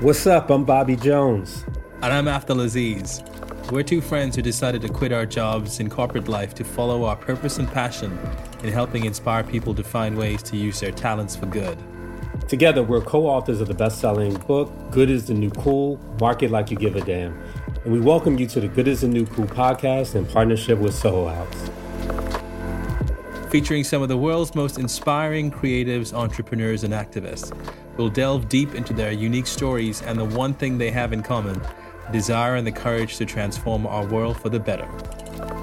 What's up? I'm Bobby Jones. And I'm Afdhel Aziz. We're two friends who decided to quit our jobs in corporate life to follow our purpose and passion in helping inspire people to find ways to use their talents for good. Together, we're co authors of the best selling book, Good is the New Cool Market Like You Give a Damn. And we welcome you to the Good is the New Cool podcast in partnership with Soho House. Featuring some of the world's most inspiring creatives, entrepreneurs, and activists. We'll delve deep into their unique stories and the one thing they have in common desire and the courage to transform our world for the better.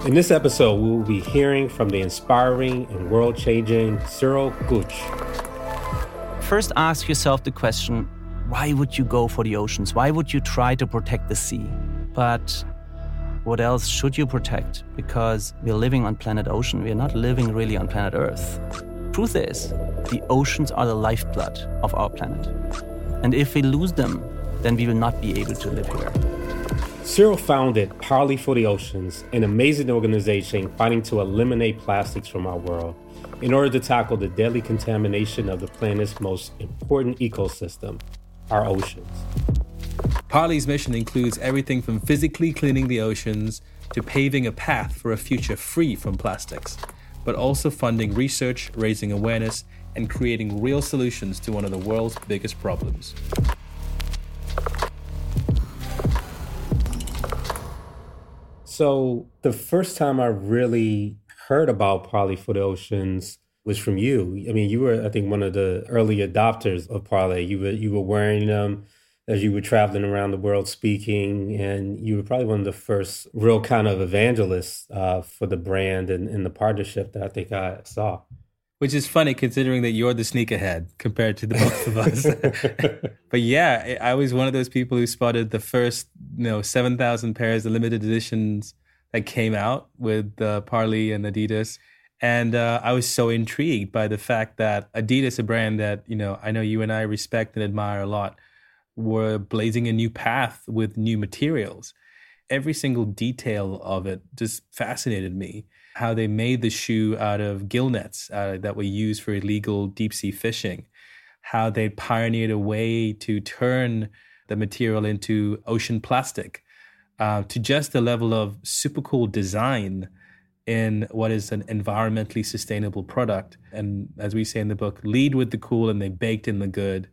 In this episode, we will be hearing from the inspiring and world changing Cyril Gutsch. First, ask yourself the question why would you go for the oceans? Why would you try to protect the sea? But what else should you protect? Because we're living on planet ocean, we're not living really on planet Earth. Truth is, the oceans are the lifeblood of our planet. And if we lose them, then we will not be able to live here. Cyril founded Parley for the Oceans, an amazing organization fighting to eliminate plastics from our world in order to tackle the deadly contamination of the planet's most important ecosystem, our oceans. Parley's mission includes everything from physically cleaning the oceans to paving a path for a future free from plastics, but also funding research, raising awareness, and creating real solutions to one of the world's biggest problems. So, the first time I really heard about Parley for the Oceans was from you. I mean, you were, I think, one of the early adopters of Parley. You were you were wearing them as you were traveling around the world speaking, and you were probably one of the first real kind of evangelists uh, for the brand and, and the partnership that I think I saw. Which is funny considering that you're the sneakerhead compared to the both of us. but yeah, I was one of those people who spotted the first, you know, 7,000 pairs of limited editions that came out with uh, Parley and Adidas. And uh, I was so intrigued by the fact that Adidas, a brand that, you know, I know you and I respect and admire a lot, were blazing a new path with new materials. Every single detail of it just fascinated me how they made the shoe out of gill nets uh, that were used for illegal deep sea fishing, how they pioneered a way to turn the material into ocean plastic, uh, to just the level of super cool design in what is an environmentally sustainable product. And as we say in the book, lead with the cool and they baked in the good.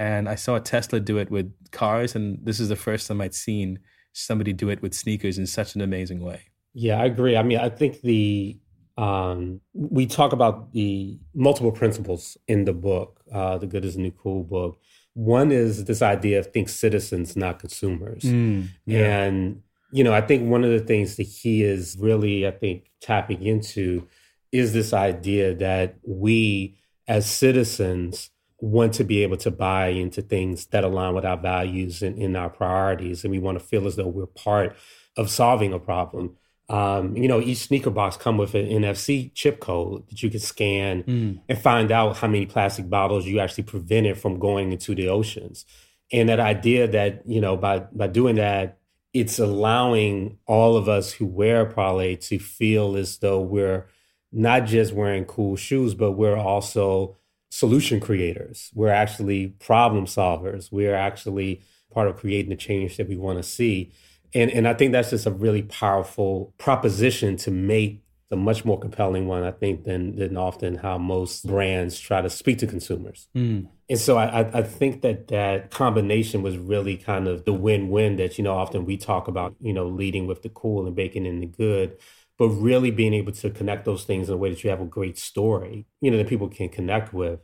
And I saw Tesla do it with cars, and this is the first time I'd seen somebody do it with sneakers in such an amazing way. Yeah, I agree. I mean, I think the um, we talk about the multiple principles in the book, uh, the Good is the New Cool book. One is this idea of think citizens, not consumers, mm, yeah. and you know, I think one of the things that he is really, I think, tapping into is this idea that we as citizens want to be able to buy into things that align with our values and, and our priorities, and we want to feel as though we're part of solving a problem. Um, you know, each sneaker box come with an NFC chip code that you can scan mm. and find out how many plastic bottles you actually prevented from going into the oceans. And that idea that, you know, by by doing that, it's allowing all of us who wear Parley to feel as though we're not just wearing cool shoes, but we're also solution creators. We're actually problem solvers. We're actually part of creating the change that we want to see. And and I think that's just a really powerful proposition to make a much more compelling one, I think, than than often how most brands try to speak to consumers. Mm. And so I, I think that that combination was really kind of the win-win that you know often we talk about, you know, leading with the cool and baking in the good, but really being able to connect those things in a way that you have a great story, you know, that people can connect with.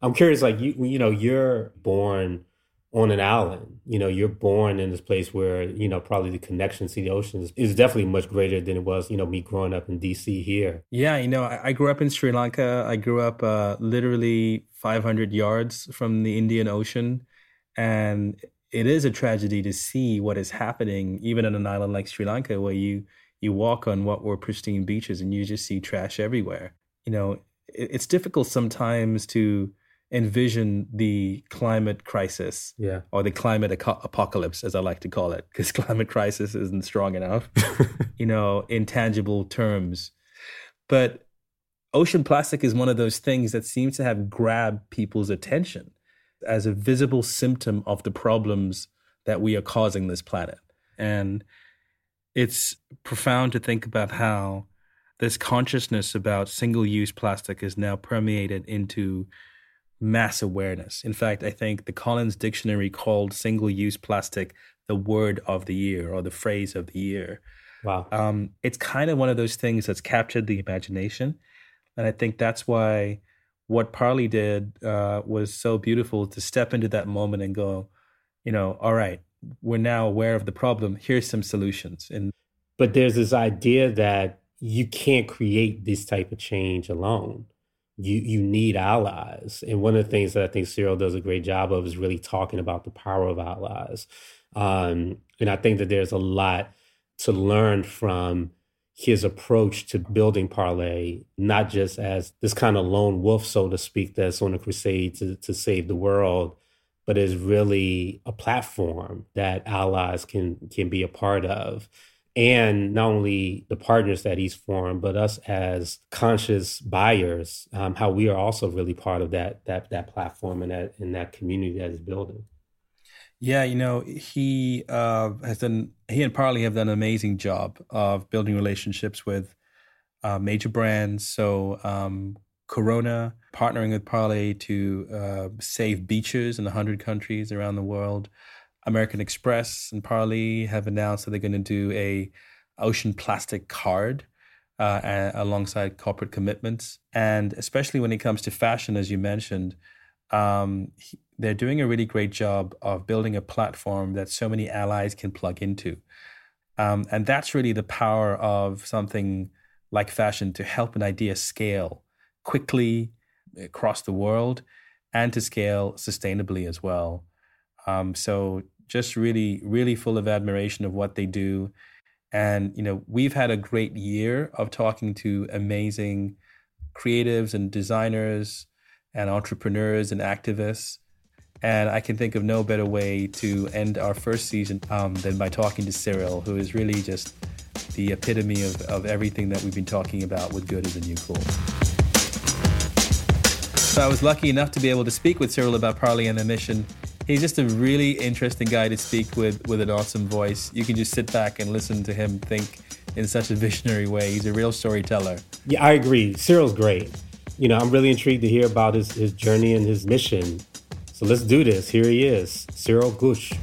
I'm curious, like you, you know, you're born on an island. You know, you're born in this place where, you know, probably the connection to the oceans is definitely much greater than it was, you know, me growing up in DC here. Yeah, you know, I, I grew up in Sri Lanka. I grew up uh, literally 500 yards from the Indian Ocean. And it is a tragedy to see what is happening, even on an island like Sri Lanka, where you, you walk on what were pristine beaches and you just see trash everywhere. You know, it, it's difficult sometimes to envision the climate crisis yeah. or the climate apocalypse as i like to call it because climate crisis isn't strong enough you know in tangible terms but ocean plastic is one of those things that seems to have grabbed people's attention as a visible symptom of the problems that we are causing this planet. And it's profound to think about how this consciousness about single use plastic is now permeated into mass awareness. In fact, I think the Collins Dictionary called single use plastic the word of the year or the phrase of the year. Wow. Um, it's kind of one of those things that's captured the imagination. And I think that's why what Parley did uh, was so beautiful to step into that moment and go, you know, all right, we're now aware of the problem. Here's some solutions. And but there's this idea that you can't create this type of change alone. You you need allies, and one of the things that I think Cyril does a great job of is really talking about the power of allies. Um, and I think that there's a lot to learn from his approach to building Parley, not just as this kind of lone wolf, so to speak, that's on a crusade to, to save the world, but is really a platform that allies can can be a part of and not only the partners that he's formed, but us as conscious buyers, um, how we are also really part of that that that platform and that in that community that is building. Yeah, you know, he uh, has done. He and Parley have done an amazing job of building relationships with uh, major brands. So um, Corona partnering with Parley to uh, save beaches in 100 countries around the world. American Express and Parley have announced that they're going to do a ocean plastic card uh, alongside corporate commitments. And especially when it comes to fashion, as you mentioned, um, he, they're doing a really great job of building a platform that so many allies can plug into. Um, and that's really the power of something like fashion to help an idea scale quickly across the world and to scale sustainably as well. Um, so just really, really full of admiration of what they do. And, you know, we've had a great year of talking to amazing creatives and designers and entrepreneurs and activists. And I can think of no better way to end our first season um, than by talking to Cyril, who is really just the epitome of, of everything that we've been talking about with Good is a New Cool. So I was lucky enough to be able to speak with Cyril about Parley and their mission. He's just a really interesting guy to speak with with an awesome voice. You can just sit back and listen to him think in such a visionary way. He's a real storyteller. Yeah, I agree. Cyril's great. You know, I'm really intrigued to hear about his, his journey and his mission. So let's do this. Here he is, Cyril Gutsch.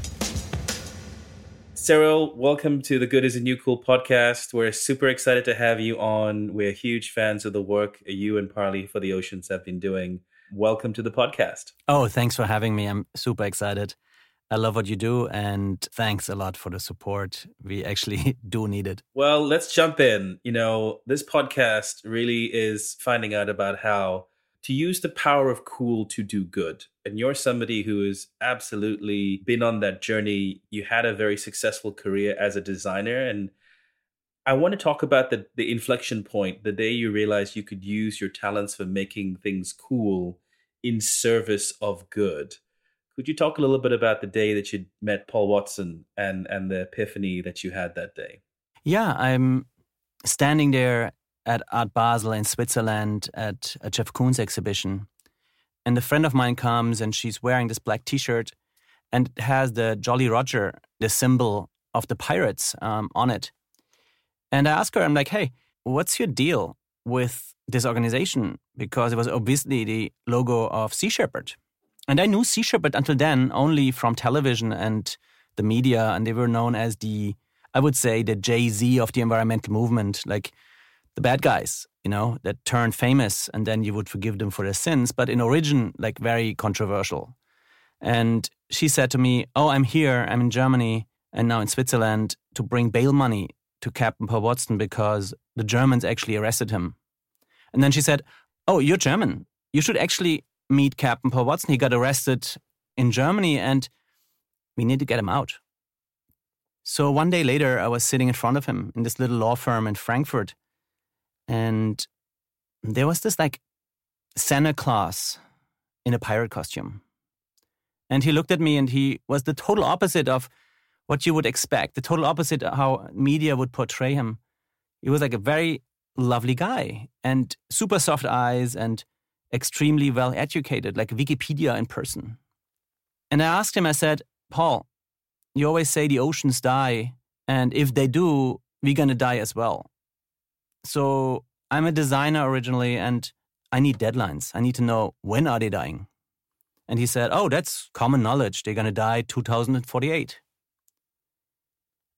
Cyril, welcome to the Good is a New Cool podcast. We're super excited to have you on. We're huge fans of the work you and Parley for the Oceans have been doing. Welcome to the podcast. Oh, thanks for having me. I'm super excited. I love what you do, and thanks a lot for the support. We actually do need it. Well, let's jump in. You know, this podcast really is finding out about how to use the power of cool to do good. And you're somebody who has absolutely been on that journey. You had a very successful career as a designer. And I want to talk about the, the inflection point, the day you realized you could use your talents for making things cool in service of good. Could you talk a little bit about the day that you met Paul Watson and, and the epiphany that you had that day? Yeah, I'm standing there at Art Basel in Switzerland at a Jeff Koons exhibition. And a friend of mine comes and she's wearing this black t shirt and it has the Jolly Roger, the symbol of the pirates, um, on it. And I ask her, I'm like, hey, what's your deal with this organization? Because it was obviously the logo of Sea Shepherd. And I knew Sea Shepherd until then only from television and the media, and they were known as the, I would say, the Jay Z of the environmental movement. Like, the bad guys, you know, that turned famous and then you would forgive them for their sins, but in origin, like very controversial. And she said to me, Oh, I'm here, I'm in Germany and now in Switzerland to bring bail money to Captain Paul Watson because the Germans actually arrested him. And then she said, Oh, you're German. You should actually meet Captain Paul Watson. He got arrested in Germany and we need to get him out. So one day later, I was sitting in front of him in this little law firm in Frankfurt and there was this like Santa Claus in a pirate costume. And he looked at me and he was the total opposite of what you would expect, the total opposite how media would portray him. He was like a very lovely guy and super soft eyes and extremely well educated, like Wikipedia in person. And I asked him, I said, Paul, you always say the oceans die. And if they do, we're going to die as well. So I'm a designer originally and I need deadlines. I need to know when are they dying. And he said, "Oh, that's common knowledge. They're going to die 2048."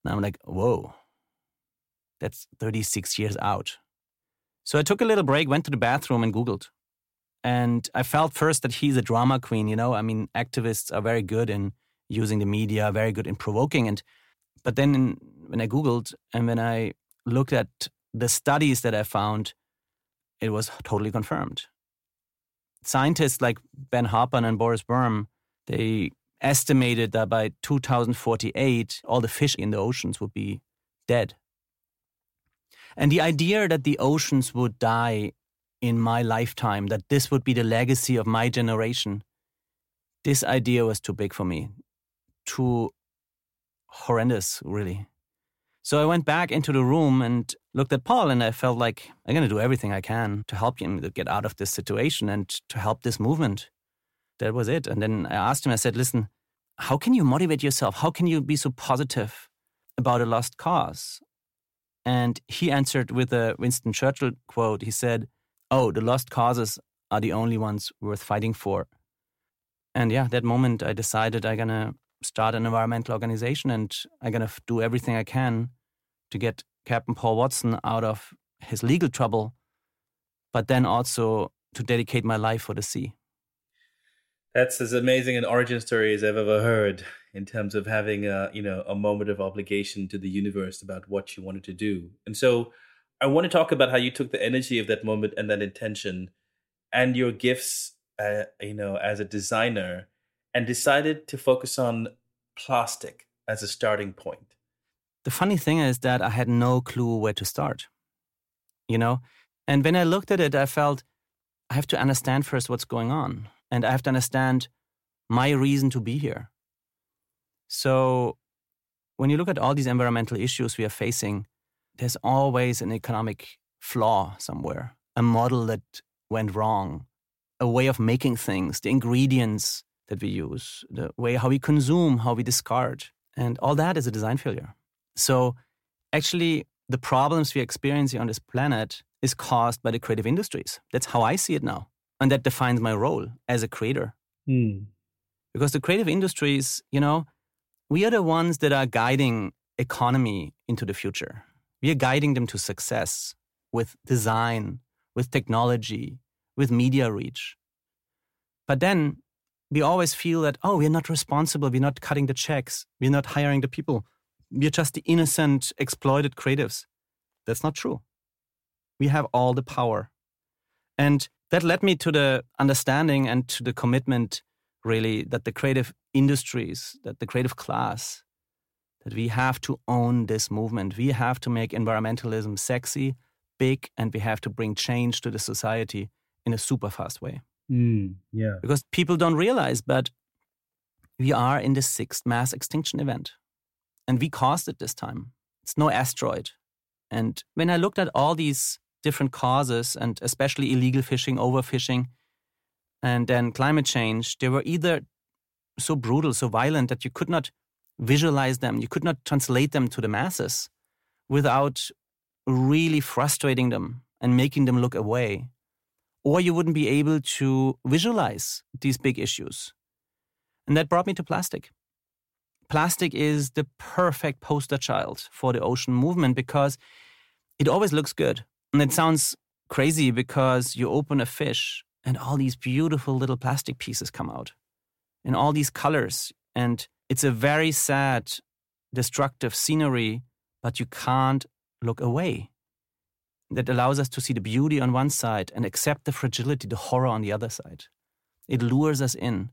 And I'm like, "Whoa. That's 36 years out." So I took a little break, went to the bathroom and googled. And I felt first that he's a drama queen, you know? I mean, activists are very good in using the media, very good in provoking and but then when I googled and when I looked at the studies that I found, it was totally confirmed. Scientists like Ben Halpern and Boris Worm, they estimated that by 2048, all the fish in the oceans would be dead. And the idea that the oceans would die in my lifetime, that this would be the legacy of my generation, this idea was too big for me, too horrendous, really. So I went back into the room and looked at Paul, and I felt like I'm going to do everything I can to help him get out of this situation and to help this movement. That was it. And then I asked him, I said, listen, how can you motivate yourself? How can you be so positive about a lost cause? And he answered with a Winston Churchill quote. He said, Oh, the lost causes are the only ones worth fighting for. And yeah, that moment I decided I'm going to start an environmental organization and I'm going to do everything I can to get Captain Paul Watson out of his legal trouble, but then also to dedicate my life for the sea. That's as amazing an origin story as I've ever heard in terms of having a you know a moment of obligation to the universe about what you wanted to do. And so I want to talk about how you took the energy of that moment and that intention and your gifts uh, you know as a designer and decided to focus on plastic as a starting point. The funny thing is that I had no clue where to start. You know? And when I looked at it, I felt I have to understand first what's going on. And I have to understand my reason to be here. So when you look at all these environmental issues we are facing, there's always an economic flaw somewhere, a model that went wrong, a way of making things, the ingredients that we use, the way how we consume, how we discard. And all that is a design failure. So actually, the problems we're experiencing on this planet is caused by the creative industries. That's how I see it now. And that defines my role as a creator. Mm. Because the creative industries, you know, we are the ones that are guiding economy into the future. We are guiding them to success with design, with technology, with media reach. But then we always feel that, oh, we're not responsible. We're not cutting the checks. We're not hiring the people we're just the innocent, exploited creatives. That's not true. We have all the power. And that led me to the understanding and to the commitment, really, that the creative industries, that the creative class, that we have to own this movement. We have to make environmentalism sexy, big, and we have to bring change to the society in a super fast way. Mm, yeah. Because people don't realize, but we are in the sixth mass extinction event. And we caused it this time. It's no asteroid. And when I looked at all these different causes, and especially illegal fishing, overfishing, and then climate change, they were either so brutal, so violent that you could not visualize them, you could not translate them to the masses without really frustrating them and making them look away. Or you wouldn't be able to visualize these big issues. And that brought me to plastic plastic is the perfect poster child for the ocean movement because it always looks good. And it sounds crazy because you open a fish and all these beautiful little plastic pieces come out in all these colors. And it's a very sad, destructive scenery, but you can't look away. That allows us to see the beauty on one side and accept the fragility, the horror on the other side. It lures us in.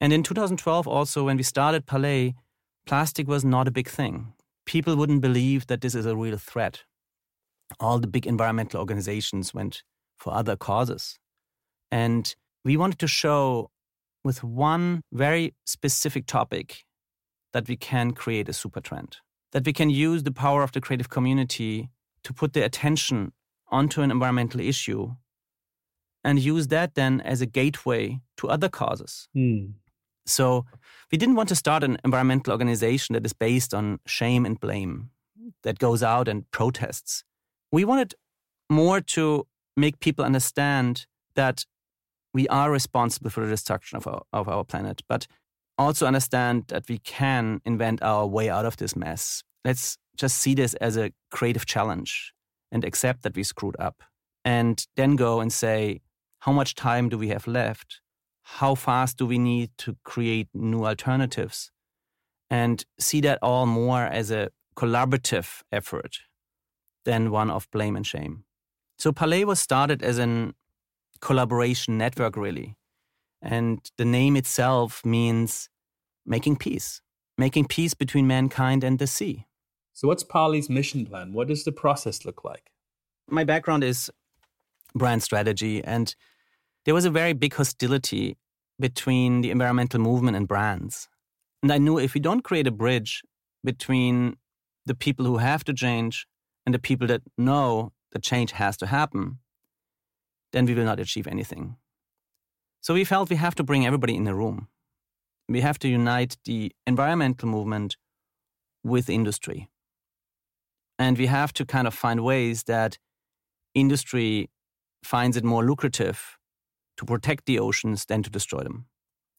And in 2012, also, when we started Parley, plastic was not a big thing. People wouldn't believe that this is a real threat. All the big environmental organizations went for other causes. And we wanted to show with one very specific topic that we can create a super trend, that we can use the power of the creative community to put the attention onto an environmental issue and use that then as a gateway to other causes. Mm. So we didn't want to start an environmental organization that is based on shame and blame, that goes out and protests. We wanted more to make people understand that we are responsible for the destruction of our, of our planet, but also understand that we can invent our way out of this mess. Let's just see this as a creative challenge and accept that we screwed up. And then go and say, how much time do we have left? How fast do we need to create new alternatives? And see that all more as a collaborative effort than one of blame and shame. So Parley was started as an collaboration network, really. And the name itself means making peace, making peace between mankind and the sea. So, what's Parley's mission plan? What does the process look like? My background is brand strategy, and there was a very big hostility between the environmental movement and brands. And I knew if we don't create a bridge between the people who have to change and the people that know that change has to happen, then we will not achieve anything. So we felt we have to bring everybody in the room. We have to unite the environmental movement with industry. And we have to kind of find ways that industry finds it more lucrative to protect the oceans than to destroy them,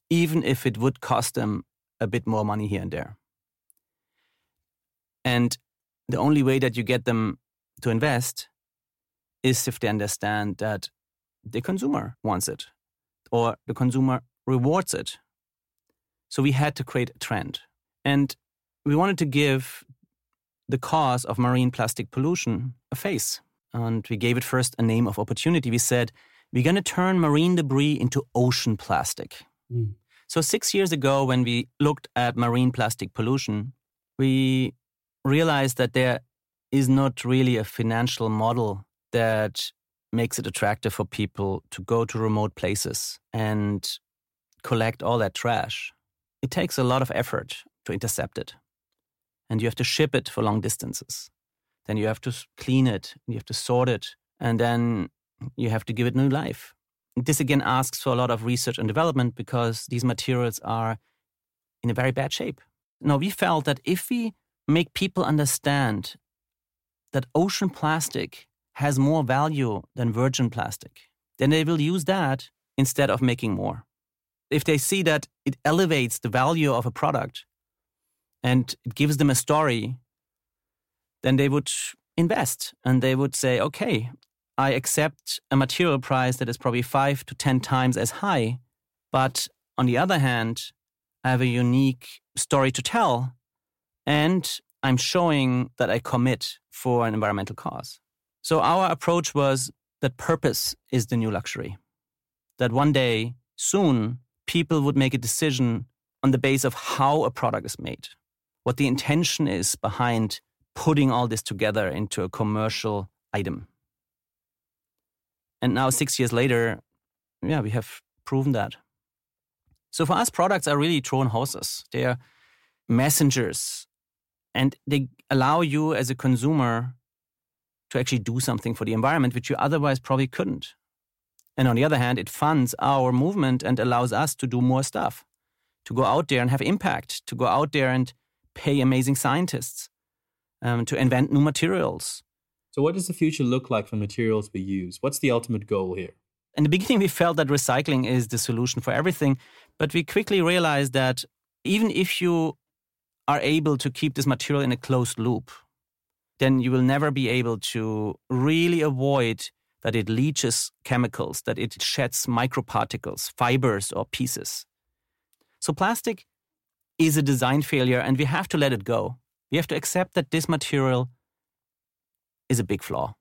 even if it would cost them a bit more money here and there. And the only way that you get them to invest is if they understand that the consumer wants it or the consumer rewards it. So we had to create a trend. And we wanted to give the cause of marine plastic pollution a face. And we gave it first a name of opportunity. We said, we're going to turn marine debris into ocean plastic. Mm. So, six years ago, when we looked at marine plastic pollution, we realized that there is not really a financial model that makes it attractive for people to go to remote places and collect all that trash. It takes a lot of effort to intercept it. And you have to ship it for long distances. Then you have to clean it, you have to sort it, and then you have to give it new life. This again asks for a lot of research and development because these materials are in a very bad shape. Now, we felt that if we make people understand that ocean plastic has more value than virgin plastic, then they will use that instead of making more. If they see that it elevates the value of a product and it gives them a story, then they would invest and they would say, okay, I accept a material price that is probably five to 10 times as high. But on the other hand, I have a unique story to tell and I'm showing that I commit for an environmental cause. So our approach was that purpose is the new luxury. That one day, soon, people would make a decision on the base of how a product is made, what the intention is behind putting all this together into a commercial item. And now, six years later, yeah, we have proven that. So for us, products are really Trojan horses. They are messengers and they allow you as a consumer to actually do something for the environment, which you otherwise probably couldn't. And on the other hand, it funds our movement and allows us to do more stuff, to go out there and have impact, to go out there and pay amazing scientists, um, to invent new materials, so, what does the future look like for materials we use? What's the ultimate goal here? In the beginning, we felt that recycling is the solution for everything, but we quickly realized that even if you are able to keep this material in a closed loop, then you will never be able to really avoid that it leaches chemicals, that it sheds microparticles, fibers, or pieces. So, plastic is a design failure, and we have to let it go. We have to accept that this material is a big flaw.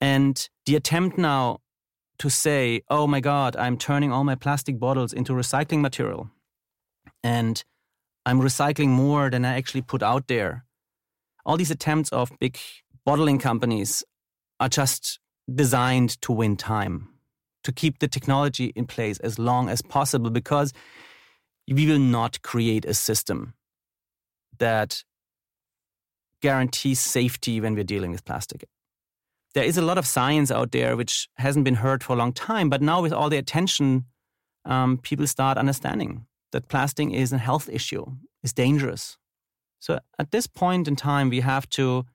And the attempt now to say, oh my God, I'm turning all my plastic bottles into recycling material and I'm recycling more than I actually put out there. All these attempts of big bottling companies are just designed to win time, to keep the technology in place as long as possible, because we will not create a system that guarantees safety when we're dealing with plastic. There is a lot of science out there which hasn't been heard for a long time, but now with all the attention, um, people start understanding that plastic is a health issue, is dangerous. So at this point in time, we have to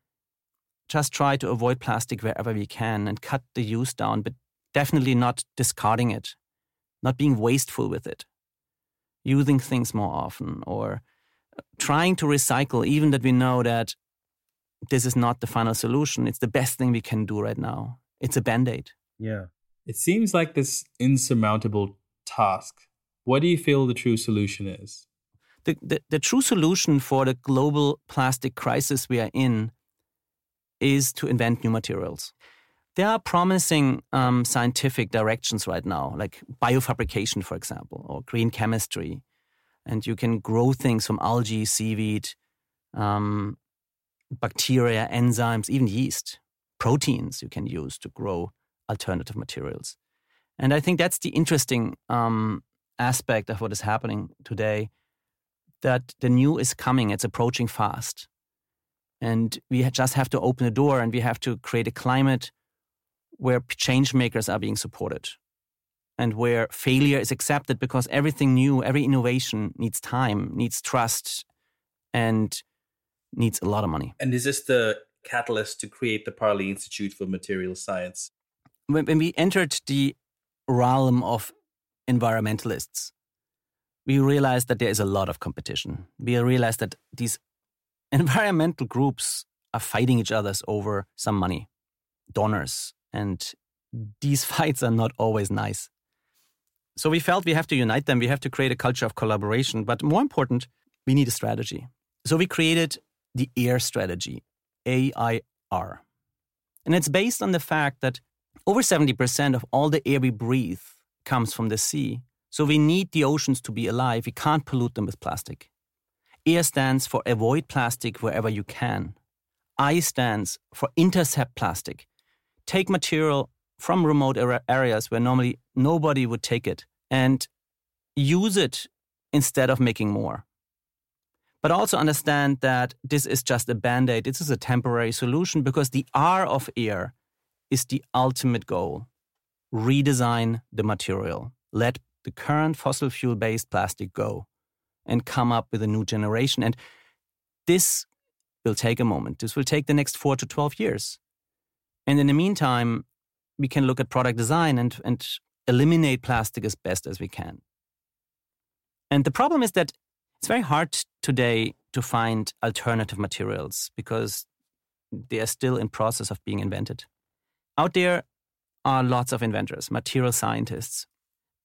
just try to avoid plastic wherever we can and cut the use down, but definitely not discarding it, not being wasteful with it, using things more often, or trying to recycle, even that we know that this is not the final solution. It's the best thing we can do right now. It's a band aid. Yeah. It seems like this insurmountable task. What do you feel the true solution is? The, the, the true solution for the global plastic crisis we are in is to invent new materials. There are promising um, scientific directions right now, like biofabrication, for example, or green chemistry. And you can grow things from algae, seaweed, um, bacteria, enzymes, even yeast, proteins you can use to grow alternative materials. And I think that's the interesting um, aspect of what is happening today that the new is coming, it's approaching fast. And we just have to open the door and we have to create a climate where change makers are being supported and where failure is accepted because everything new, every innovation needs time, needs trust, and needs a lot of money. And is this the catalyst to create the Parley Institute for Material Science? When, when we entered the realm of environmentalists, we realized that there is a lot of competition. We realized that these environmental groups are fighting each other over some money, donors, and these fights are not always nice. So we felt we have to unite them. We have to create a culture of collaboration. But more important, we need a strategy. So we created the AIR strategy, AIR. And it's based on the fact that over 70% of all the air we breathe comes from the sea. So we need the oceans to be alive. We can't pollute them with plastic. AIR stands for avoid plastic wherever you can. I stands for intercept plastic. Take material from remote areas where normally nobody would take it and use it instead of making more. But also understand that this is just a band aid, this is a temporary solution because the R of air is the ultimate goal. Redesign the material. Let the current fossil fuel based plastic go and come up with a new generation. And this will take a moment. This will take the next four to 12 years. And in the meantime, we can look at product design and, and eliminate plastic as best as we can. And the problem is that it's very hard today to find alternative materials because they are still in process of being invented. Out there are lots of inventors, material scientists,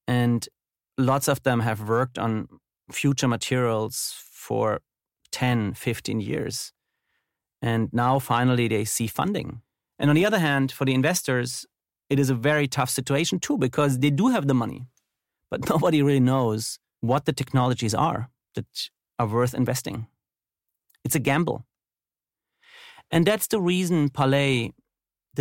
and lots of them have worked on future materials for 10, 15 years. And now finally they see funding. And on the other hand, for the investors, it is a very tough situation too because they do have the money, but nobody really knows what the technologies are that are worth investing. It's a gamble. And that's the reason Parley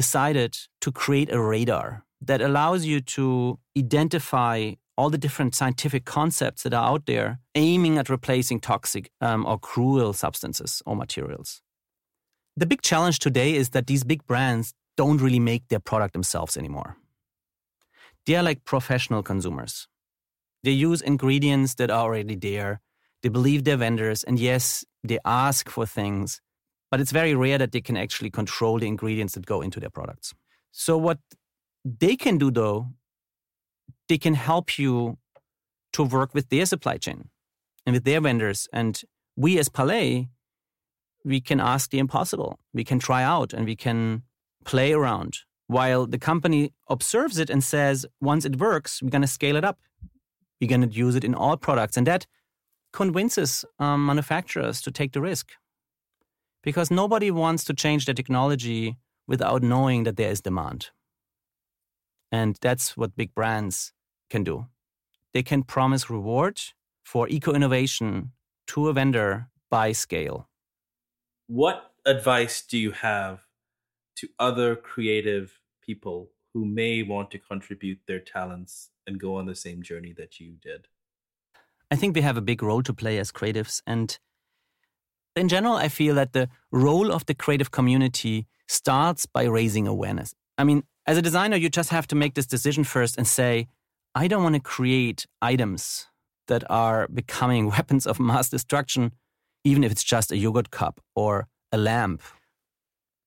decided to create a radar that allows you to identify all the different scientific concepts that are out there aiming at replacing toxic um, or cruel substances or materials. The big challenge today is that these big brands don't really make their product themselves anymore. They are like professional consumers. They use ingredients that are already there they believe their vendors, and yes, they ask for things, but it's very rare that they can actually control the ingredients that go into their products. So, what they can do though, they can help you to work with their supply chain and with their vendors. And we as Parley, we can ask the impossible. We can try out and we can play around while the company observes it and says, once it works, we're going to scale it up. We're going to use it in all products. And that convinces um, manufacturers to take the risk. Because nobody wants to change the technology without knowing that there is demand. And that's what big brands can do. They can promise reward for eco innovation to a vendor by scale. What advice do you have to other creative people who may want to contribute their talents and go on the same journey that you did? I think we have a big role to play as creatives. And in general, I feel that the role of the creative community starts by raising awareness. I mean, as a designer, you just have to make this decision first and say, I don't want to create items that are becoming weapons of mass destruction, even if it's just a yogurt cup or a lamp,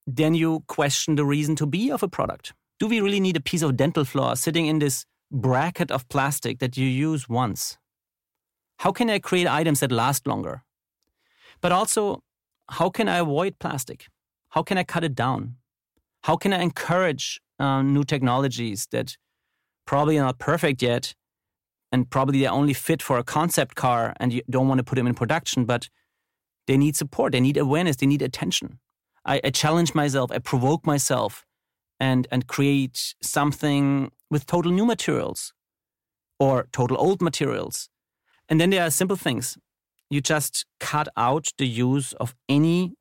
then you question the reason to be of a product. Do we really need a piece of dental floss sitting in this bracket of plastic that you use once? How can I create items that last longer? But also, how can I avoid plastic? How can I cut it down? How can I encourage uh, new technologies that probably are not perfect yet and probably they're only fit for a concept car and you don't want to put them in production, but they need support, they need awareness, they need attention. I, I challenge myself, I provoke myself and, and create something with total new materials or total old materials. And then there are simple things. You just cut out the use of any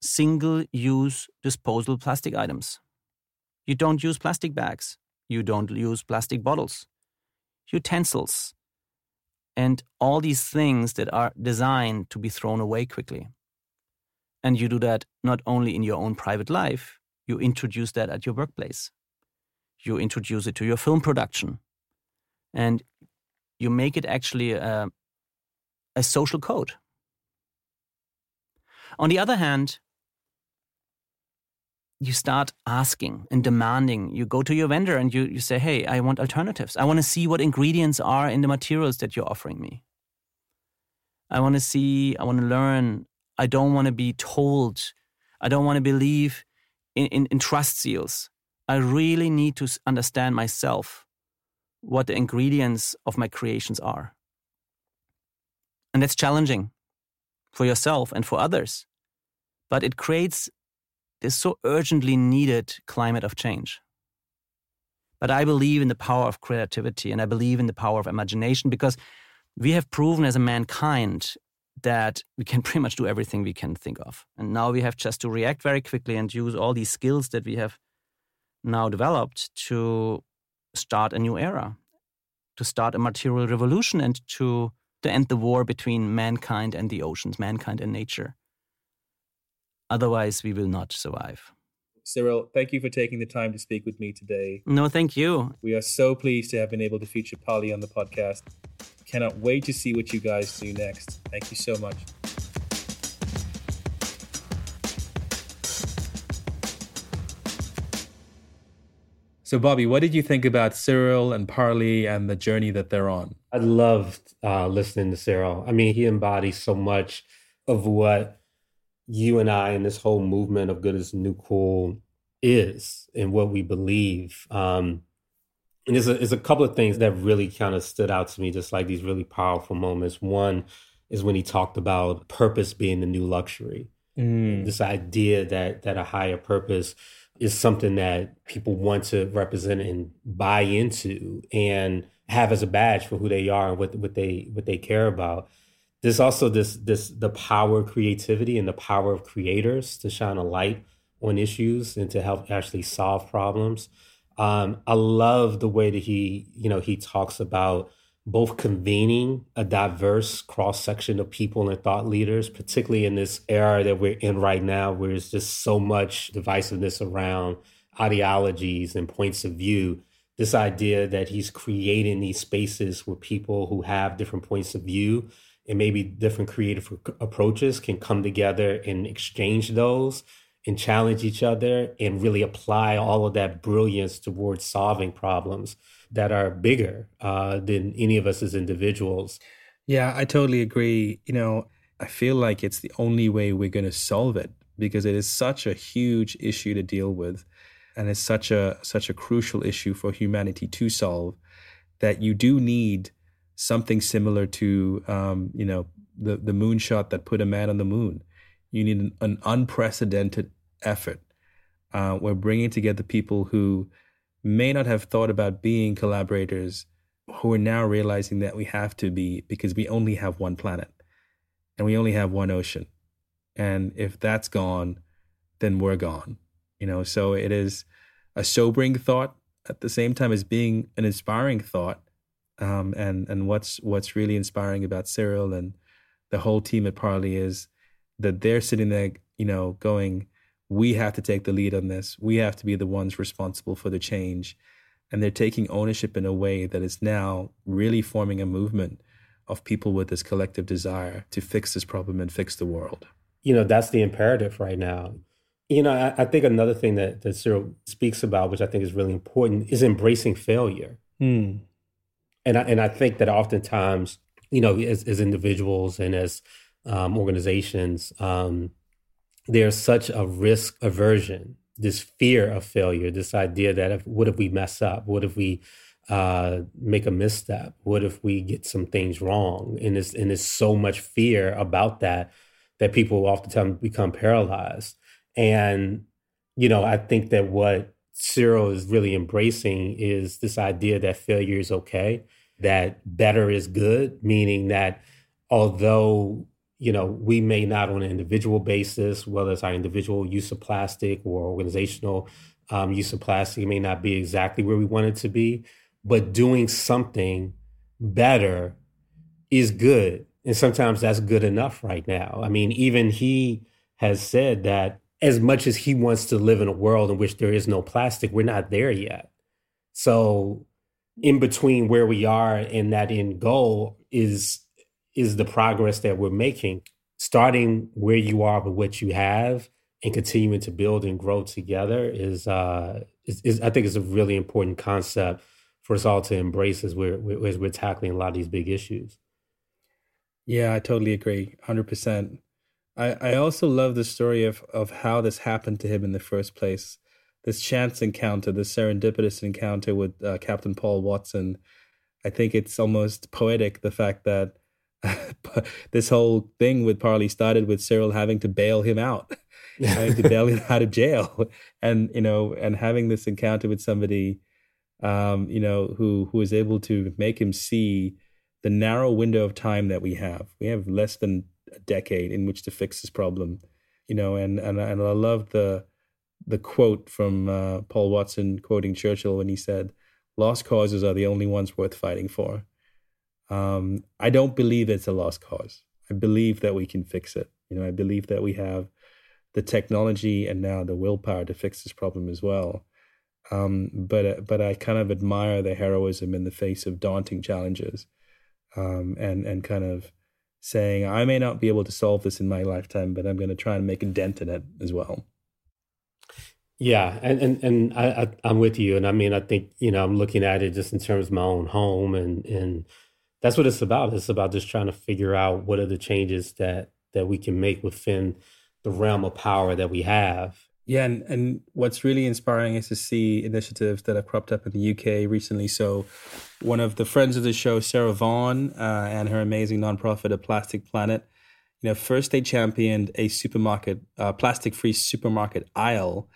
single use disposable plastic items. You don't use plastic bags. You don't use plastic bottles, utensils, and all these things that are designed to be thrown away quickly. And you do that not only in your own private life, you introduce that at your workplace. You introduce it to your film production. And you make it actually a, a social code. On the other hand, you start asking and demanding. You go to your vendor and you, you say, Hey, I want alternatives. I want to see what ingredients are in the materials that you're offering me. I want to see, I want to learn. I don't want to be told. I don't want to believe in, in, in trust seals. I really need to understand myself what the ingredients of my creations are. And that's challenging for yourself and for others. But it creates this so urgently needed climate of change. But I believe in the power of creativity and I believe in the power of imagination because we have proven as a mankind that we can pretty much do everything we can think of. And now we have just to react very quickly and use all these skills that we have now developed to start a new era, to start a material revolution and to, to end the war between mankind and the oceans, mankind and nature. Otherwise, we will not survive. Cyril, thank you for taking the time to speak with me today. No, thank you. We are so pleased to have been able to feature Parley on the podcast. Cannot wait to see what you guys do next. Thank you so much. So, Bobby, what did you think about Cyril and Parley and the journey that they're on? I loved uh, listening to Cyril. I mean, he embodies so much of what you and I and this whole movement of good is new cool is and what we believe. Um, and there's a, there's a couple of things that really kind of stood out to me, just like these really powerful moments. One is when he talked about purpose being the new luxury. Mm. This idea that that a higher purpose is something that people want to represent and buy into and have as a badge for who they are and what what they what they care about there's also this this the power of creativity and the power of creators to shine a light on issues and to help actually solve problems. Um, I love the way that he, you know, he talks about both convening a diverse cross section of people and thought leaders, particularly in this era that we're in right now, where there's just so much divisiveness around ideologies and points of view. This idea that he's creating these spaces where people who have different points of view and maybe different creative approaches can come together and exchange those and challenge each other and really apply all of that brilliance towards solving problems that are bigger uh, than any of us as individuals. Yeah, I totally agree. You know, I feel like it's the only way we're going to solve it because it is such a huge issue to deal with and it's such a such a crucial issue for humanity to solve that you do need something similar to um, you know the the moonshot that put a man on the moon. You need an, an unprecedented effort. Uh, we're bringing together people who may not have thought about being collaborators, who are now realizing that we have to be because we only have one planet and we only have one ocean. And if that's gone, then we're gone. You know, so it is a sobering thought at the same time as being an inspiring thought um, and and what's what's really inspiring about Cyril and the whole team at Parley is that they're sitting there, you know, going, we have to take the lead on this. We have to be the ones responsible for the change. And they're taking ownership in a way that is now really forming a movement of people with this collective desire to fix this problem and fix the world. You know, that's the imperative right now. You know, I, I think another thing that, that Cyril speaks about, which I think is really important, is embracing failure. Hmm. And I, and I think that oftentimes, you know, as, as individuals and as um, organizations, um, there's such a risk aversion, this fear of failure, this idea that if, what if we mess up? What if we uh, make a misstep? What if we get some things wrong? And there's, and there's so much fear about that that people oftentimes become paralyzed. And, you know, I think that what Cyril is really embracing is this idea that failure is okay, that better is good, meaning that although you know we may not on an individual basis, whether it's our individual use of plastic or organizational um, use of plastic, may not be exactly where we want it to be, but doing something better is good, and sometimes that's good enough right now. I mean, even he has said that as much as he wants to live in a world in which there is no plastic, we're not there yet. So, in between where we are and that end goal is is the progress that we're making. Starting where you are with what you have and continuing to build and grow together is, uh, is, is I think, is a really important concept for us all to embrace as we're as we're tackling a lot of these big issues. Yeah, I totally agree, hundred percent. I, I also love the story of, of how this happened to him in the first place. This chance encounter, this serendipitous encounter with uh, Captain Paul Watson. I think it's almost poetic the fact that this whole thing with Parley started with Cyril having to bail him out, having to bail him out of jail, and you know, and having this encounter with somebody, um, you know, who who is able to make him see the narrow window of time that we have. We have less than decade in which to fix this problem, you know. And and and I love the the quote from uh, Paul Watson quoting Churchill when he said, "Lost causes are the only ones worth fighting for." Um, I don't believe it's a lost cause. I believe that we can fix it. You know, I believe that we have the technology and now the willpower to fix this problem as well. Um, but but I kind of admire the heroism in the face of daunting challenges, um, and and kind of saying, I may not be able to solve this in my lifetime, but I'm going to try and make a dent in it as well. Yeah, and and and I, I am with you, and I mean I think you know I'm looking at it just in terms of my own home, and and that's what it's about. It's about just trying to figure out what are the changes that that we can make within the realm of power that we have. Yeah, and, and what's really inspiring is to see initiatives that have cropped up in the UK recently. So, one of the friends of the show, Sarah Vaughan, uh, and her amazing nonprofit, A Plastic Planet, you know, first they championed a supermarket, uh, plastic-free supermarket aisle,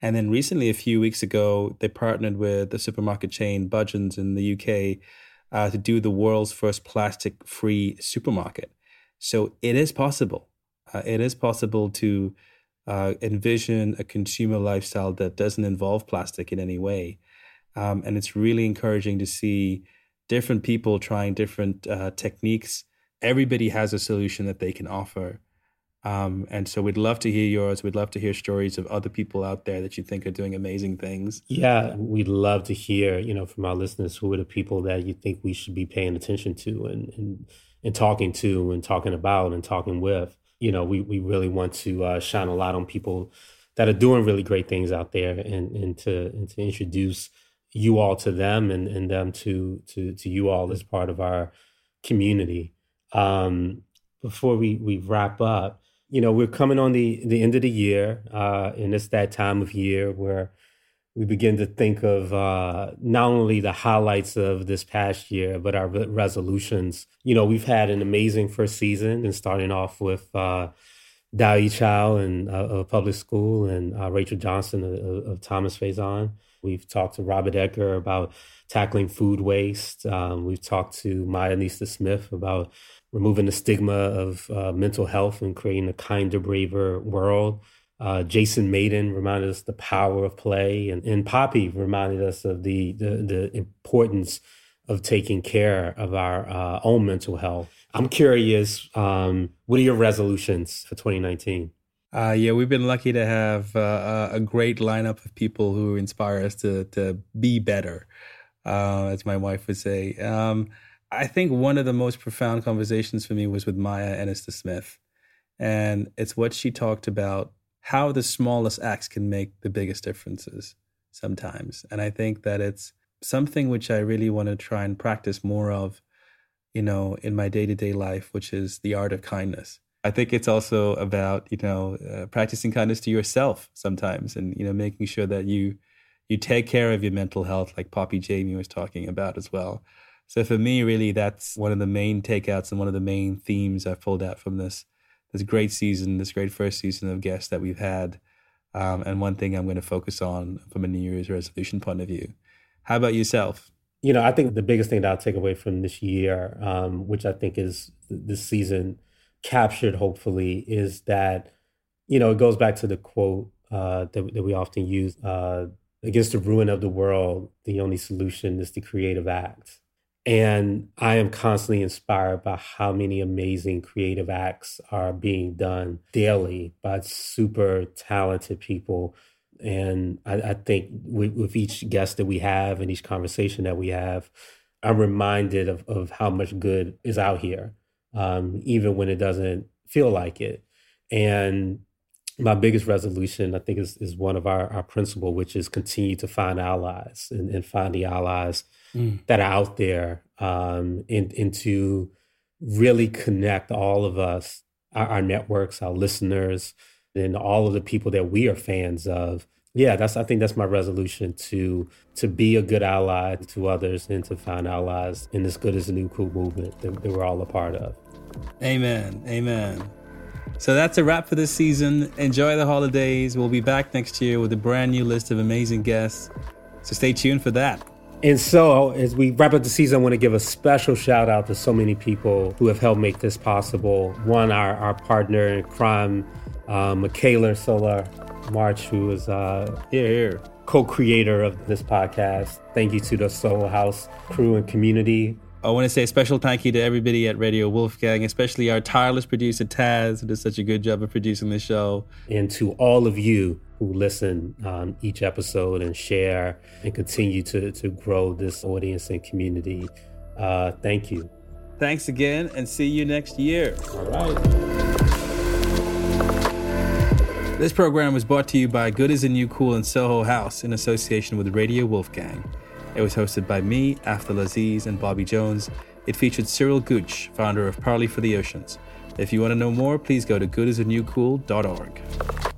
and then recently, a few weeks ago, they partnered with the supermarket chain Budgens in the UK uh, to do the world's first plastic-free supermarket. So it is possible. Uh, it is possible to uh, envision a consumer lifestyle that doesn't involve plastic in any way. Um, and it's really encouraging to see different people trying different uh, techniques. Everybody has a solution that they can offer. Um, and so we'd love to hear yours. We'd love to hear stories of other people out there that you think are doing amazing things. Yeah, we'd love to hear, you know, from our listeners who are the people that you think we should be paying attention to and and, and talking to and talking about and talking with you know, we, we really want to uh, shine a light on people that are doing really great things out there and, and to and to introduce you all to them and, and them to to to you all as part of our community. Um, before we, we wrap up, you know, we're coming on the, the end of the year, uh, and it's that time of year where we begin to think of uh, not only the highlights of this past year, but our resolutions. You know, we've had an amazing first season, and starting off with uh, Dao Chow and uh, of public school, and uh, Rachel Johnson of, of Thomas Faison. We've talked to Robert Egger about tackling food waste. Um, we've talked to Maya Enista Smith about removing the stigma of uh, mental health and creating a kinder, braver world. Uh, Jason Mayden reminded us the power of play, and, and Poppy reminded us of the, the, the importance of taking care of our uh, own mental health. I'm curious, um, what are your resolutions for 2019? Uh, yeah, we've been lucky to have uh, a great lineup of people who inspire us to to be better, uh, as my wife would say. Um, I think one of the most profound conversations for me was with Maya Enista Smith. And it's what she talked about how the smallest acts can make the biggest differences sometimes. And I think that it's something which I really want to try and practice more of, you know, in my day to day life, which is the art of kindness. I think it's also about, you know, uh, practicing kindness to yourself sometimes and, you know, making sure that you you take care of your mental health like Poppy Jamie was talking about as well. So for me, really, that's one of the main takeouts and one of the main themes I've pulled out from this this great season, this great first season of guests that we've had. Um, and one thing I'm going to focus on from a New Year's resolution point of view. How about yourself? You know, I think the biggest thing that I'll take away from this year, um, which I think is this season captured, hopefully, is that, you know, it goes back to the quote uh, that, that we often use uh, against the ruin of the world, the only solution is the creative act. And I am constantly inspired by how many amazing creative acts are being done daily by super talented people. And I, I think with, with, each guest that we have and each conversation that we have, I'm reminded of, of how much good is out here, um, even when it doesn't feel like it. And my biggest resolution, I think, is, is one of our, our principle, which is continue to find allies and, and find the allies mm. that are out there um, and, and to really connect all of us, our, our networks, our listeners, and all of the people that we are fans of. Yeah that's i think that's my resolution to to be a good ally to others and to find allies in this good as a new cool movement that, that, we're all a part of. Amen. Amen so that's a wrap for this season enjoy the holidays we'll be back next year with a brand new list of amazing guests so stay tuned for that and so, as we wrap up the season, I want to give a special shout out to so many people who have helped make this possible. One, our, our partner in crime, uh, Michaela Solar March, who is uh, here, here, co-creator of this podcast. Thank you to the Soho House crew and community. I want to say a special thank you to everybody at Radio Wolfgang, especially our tireless producer Taz, who does such a good job of producing the show. And to all of you who listen um, each episode and share and continue to, to grow this audience and community. Uh, thank you. Thanks again, and see you next year. All right. This program was brought to you by Good is a New Cool and Soho House in association with Radio Wolfgang. It was hosted by me, Afdhel Aziz, and Bobby Jones. It featured Cyril Gutsch, founder of Parley for the Oceans. If you want to know more, please go to goodisanewcool.org.